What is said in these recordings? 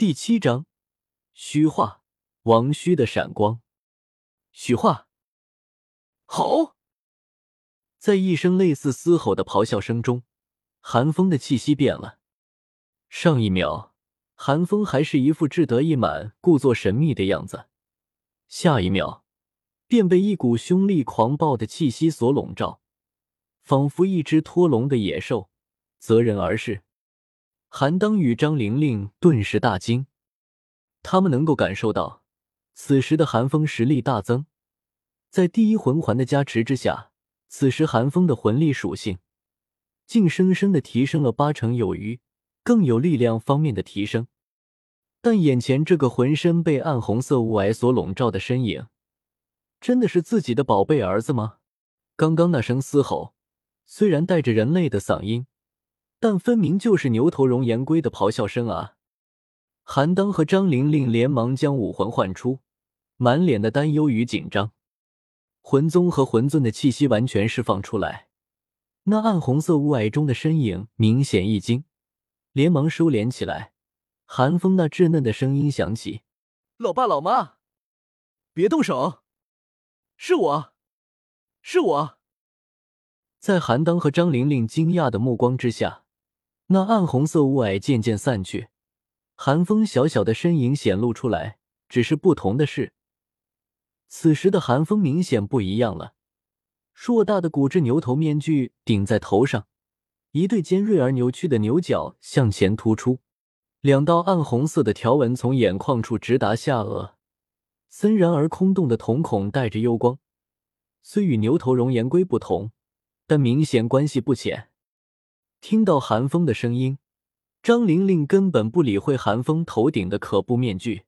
第七章，虚化，王虚的闪光。虚化，吼！在一声类似嘶吼的咆哮声中，寒风的气息变了。上一秒，寒风还是一副志得意满、故作神秘的样子，下一秒，便被一股凶厉狂暴的气息所笼罩，仿佛一只脱笼的野兽，择人而噬。韩当与张玲玲顿时大惊，他们能够感受到，此时的韩风实力大增，在第一魂环的加持之下，此时韩风的魂力属性，竟生生的提升了八成有余，更有力量方面的提升。但眼前这个浑身被暗红色雾霭所笼罩的身影，真的是自己的宝贝儿子吗？刚刚那声嘶吼，虽然带着人类的嗓音。但分明就是牛头龙岩龟的咆哮声啊！韩当和张玲玲连忙将武魂唤出，满脸的担忧与紧张。魂宗和魂尊的气息完全释放出来，那暗红色雾霭中的身影明显一惊，连忙收敛起来。韩风那稚嫩的声音响起：“老爸老妈，别动手，是我，是我。”在韩当和张玲玲惊讶的目光之下。那暗红色雾霭渐渐散去，寒风小小的身影显露出来。只是不同的是，此时的寒风明显不一样了。硕大的骨质牛头面具顶在头上，一对尖锐而扭曲的牛角向前突出，两道暗红色的条纹从眼眶处直达下颚，森然而空洞的瞳孔带着幽光。虽与牛头熔岩龟不同，但明显关系不浅。听到韩风的声音，张玲玲根本不理会韩风头顶的可怖面具，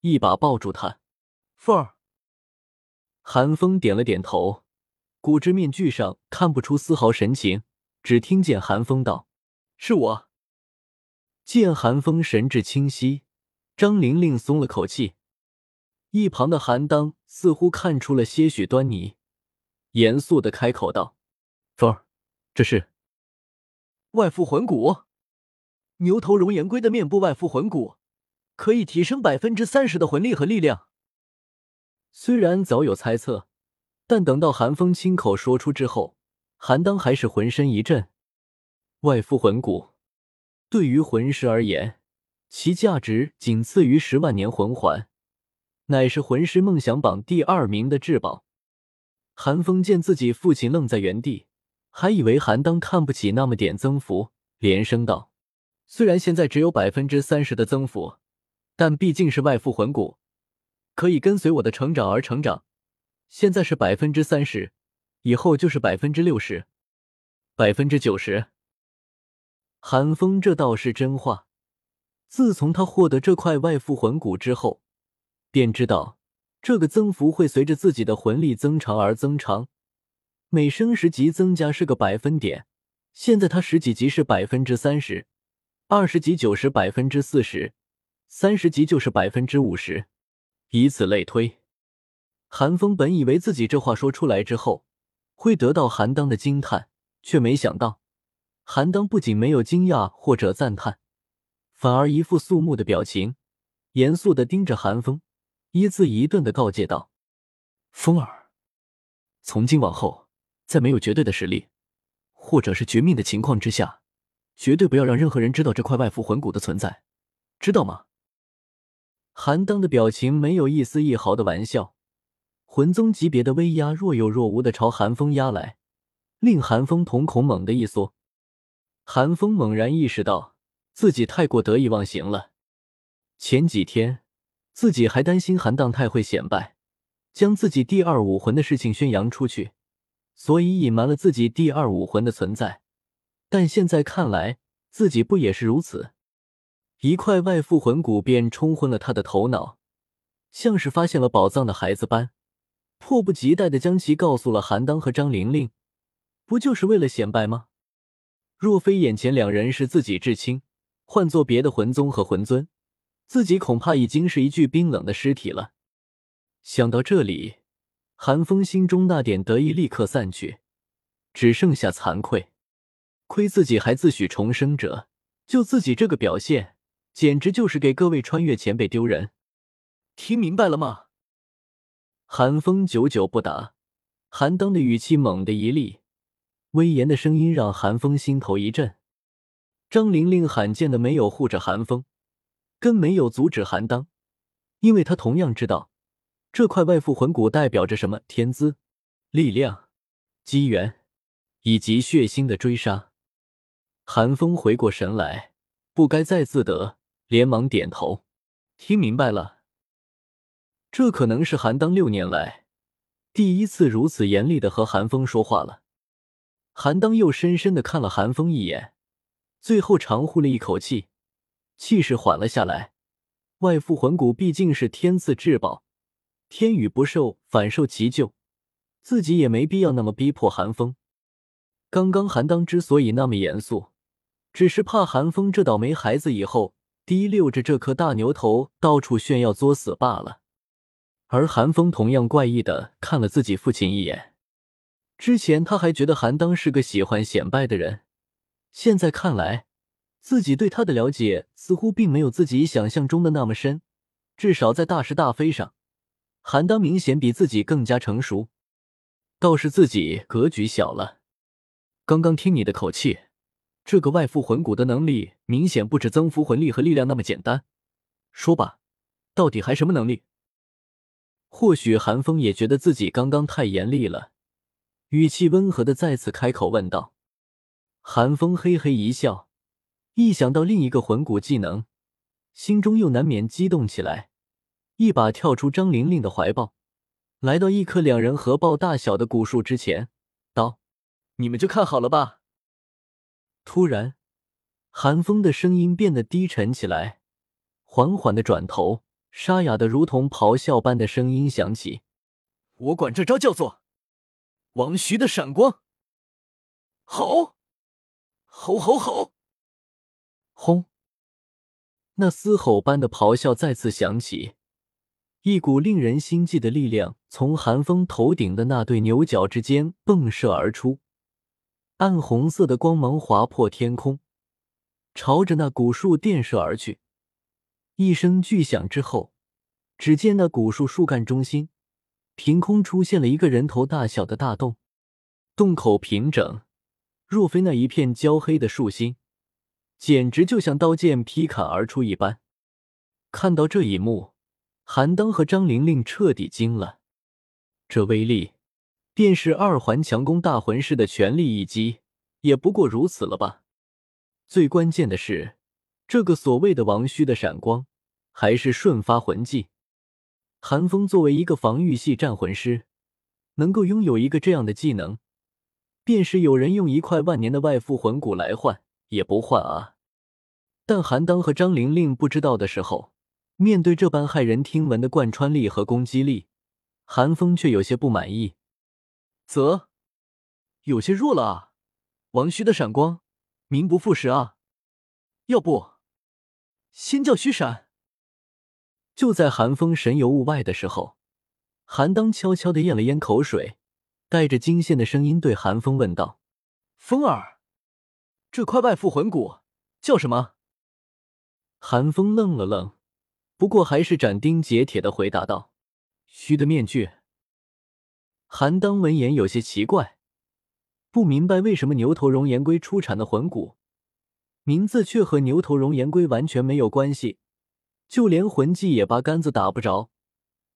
一把抱住他。凤儿，韩风点了点头，骨质面具上看不出丝毫神情，只听见韩风道：“是我。”见韩风神志清晰，张玲玲松了口气。一旁的韩当似乎看出了些许端倪，严肃的开口道：“凤儿，这是。”外附魂骨，牛头熔岩龟的面部外附魂骨可以提升百分之三十的魂力和力量。虽然早有猜测，但等到韩风亲口说出之后，韩当还是浑身一震。外附魂骨对于魂师而言，其价值仅次于十万年魂环，乃是魂师梦想榜第二名的至宝。韩风见自己父亲愣在原地。还以为韩当看不起那么点增幅，连声道：“虽然现在只有百分之三十的增幅，但毕竟是外附魂骨，可以跟随我的成长而成长。现在是百分之三十，以后就是百分之六十，百分之九十。”韩风这倒是真话。自从他获得这块外附魂骨之后，便知道这个增幅会随着自己的魂力增长而增长。每升十级增加是个百分点，现在他十几级是百分之三十，二十级九十百分之四十，三十级就是百分之五十，以此类推。韩风本以为自己这话说出来之后会得到韩当的惊叹，却没想到韩当不仅没有惊讶或者赞叹，反而一副肃穆的表情，严肃的盯着韩风，一字一顿的告诫道：“风儿，从今往后。”在没有绝对的实力，或者是绝命的情况之下，绝对不要让任何人知道这块外附魂骨的存在，知道吗？韩当的表情没有一丝一毫的玩笑，魂宗级别的威压若有若无的朝韩风压来，令韩风瞳孔猛地一缩。韩风猛然意识到自己太过得意忘形了，前几天自己还担心韩当太会显摆，将自己第二武魂的事情宣扬出去。所以隐瞒了自己第二武魂的存在，但现在看来，自己不也是如此？一块外附魂骨便冲昏了他的头脑，像是发现了宝藏的孩子般，迫不及待的将其告诉了韩当和张玲玲。不就是为了显摆吗？若非眼前两人是自己至亲，换做别的魂宗和魂尊，自己恐怕已经是一具冰冷的尸体了。想到这里。韩风心中那点得意立刻散去，只剩下惭愧。亏自己还自诩重生者，就自己这个表现，简直就是给各位穿越前辈丢人。听明白了吗？韩风久久不答，韩当的语气猛地一厉，威严的声音让韩风心头一震。张玲玲罕见的没有护着韩风，更没有阻止韩当，因为她同样知道这块外附魂骨代表着什么：天资、力量、机缘，以及血腥的追杀。韩风回过神来，不该再自得，连忙点头，听明白了。这可能是韩当六年来第一次如此严厉的和韩风说话了。韩当又深深的看了韩风一眼。最后长呼了一口气，气势缓了下来。外附魂骨毕竟是天赐至宝，天宇不受，反受其咎。自己也没必要那么逼迫韩风。刚刚韩当之所以那么严肃，只是怕韩风这倒霉孩子以后提溜着这颗大牛头到处炫耀作死罢了。而韩风同样怪异的看了自己父亲一眼。之前他还觉得韩当是个喜欢显摆的人。现在看来，自己对他的了解似乎并没有自己想象中的那么深。至少在大是大非上，韩当明显比自己更加成熟。倒是自己格局小了。刚刚听你的口气，这个外附魂骨的能力明显不止增幅魂力和力量那么简单。说吧，到底还什么能力？或许韩风也觉得自己刚刚太严厉了，语气温和的再次开口问道。韩风嘿嘿一笑，一想到另一个魂骨技能，心中又难免激动起来，一把跳出张玲玲的怀抱，来到一棵两人合抱大小的古树之前，道：“你们就看好了吧。”突然，寒风的声音变得低沉起来，缓缓的转头，沙哑的如同咆哮般的声音响起：“我管这招叫做王徐的闪光。”吼。吼吼吼！轰！那嘶吼般的咆哮再次响起，一股令人心悸的力量从寒风头顶的那对牛角之间迸射而出，暗红色的光芒划破天空，朝着那古树电射而去。一声巨响之后，只见那古树树干中心凭空出现了一个人头大小的大洞，洞口平整。若非那一片焦黑的树心，简直就像刀剑劈砍而出一般。看到这一幕，韩当和张玲玲彻底惊了。这威力，便是二环强攻大魂师的全力一击，也不过如此了吧？最关键的是，这个所谓的王虚的闪光，还是瞬发魂技。韩风作为一个防御系战魂师，能够拥有一个这样的技能。便是有人用一块万年的外附魂骨来换，也不换啊！但韩当和张玲玲不知道的时候，面对这般骇人听闻的贯穿力和攻击力，韩风却有些不满意，啧有些弱了啊！王虚的闪光，名不副实啊！要不，先叫虚闪？就在韩风神游物外的时候，韩当悄悄的咽了咽口水。带着惊羡的声音对韩风问道：“风儿，这块外附魂骨叫什么？”韩风愣了愣，不过还是斩钉截铁的回答道：“虚的面具。”韩当闻言有些奇怪，不明白为什么牛头熔岩龟出产的魂骨名字却和牛头熔岩龟完全没有关系，就连魂技也八竿子打不着。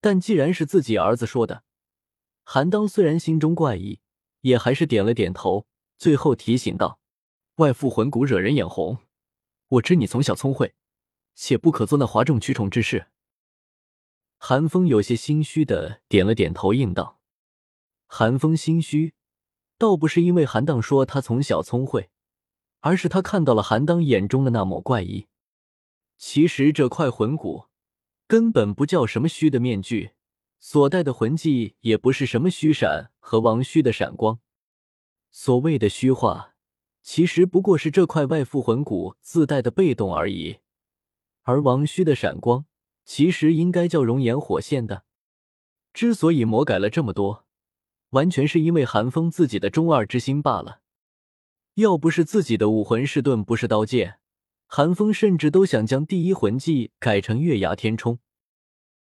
但既然是自己儿子说的。韩当虽然心中怪异，也还是点了点头，最后提醒道：“外附魂骨惹人眼红，我知你从小聪慧，且不可做那哗众取宠之事。”韩风有些心虚的点了点头，应道：“韩风心虚，倒不是因为韩当说他从小聪慧，而是他看到了韩当眼中的那抹怪异。其实这块魂骨根本不叫什么虚的面具。”所带的魂技也不是什么虚闪和王虚的闪光，所谓的虚化，其实不过是这块外附魂骨自带的被动而已。而王虚的闪光，其实应该叫熔岩火线的。之所以魔改了这么多，完全是因为寒风自己的中二之心罢了。要不是自己的武魂是盾不是刀剑，韩风甚至都想将第一魂技改成月牙天冲。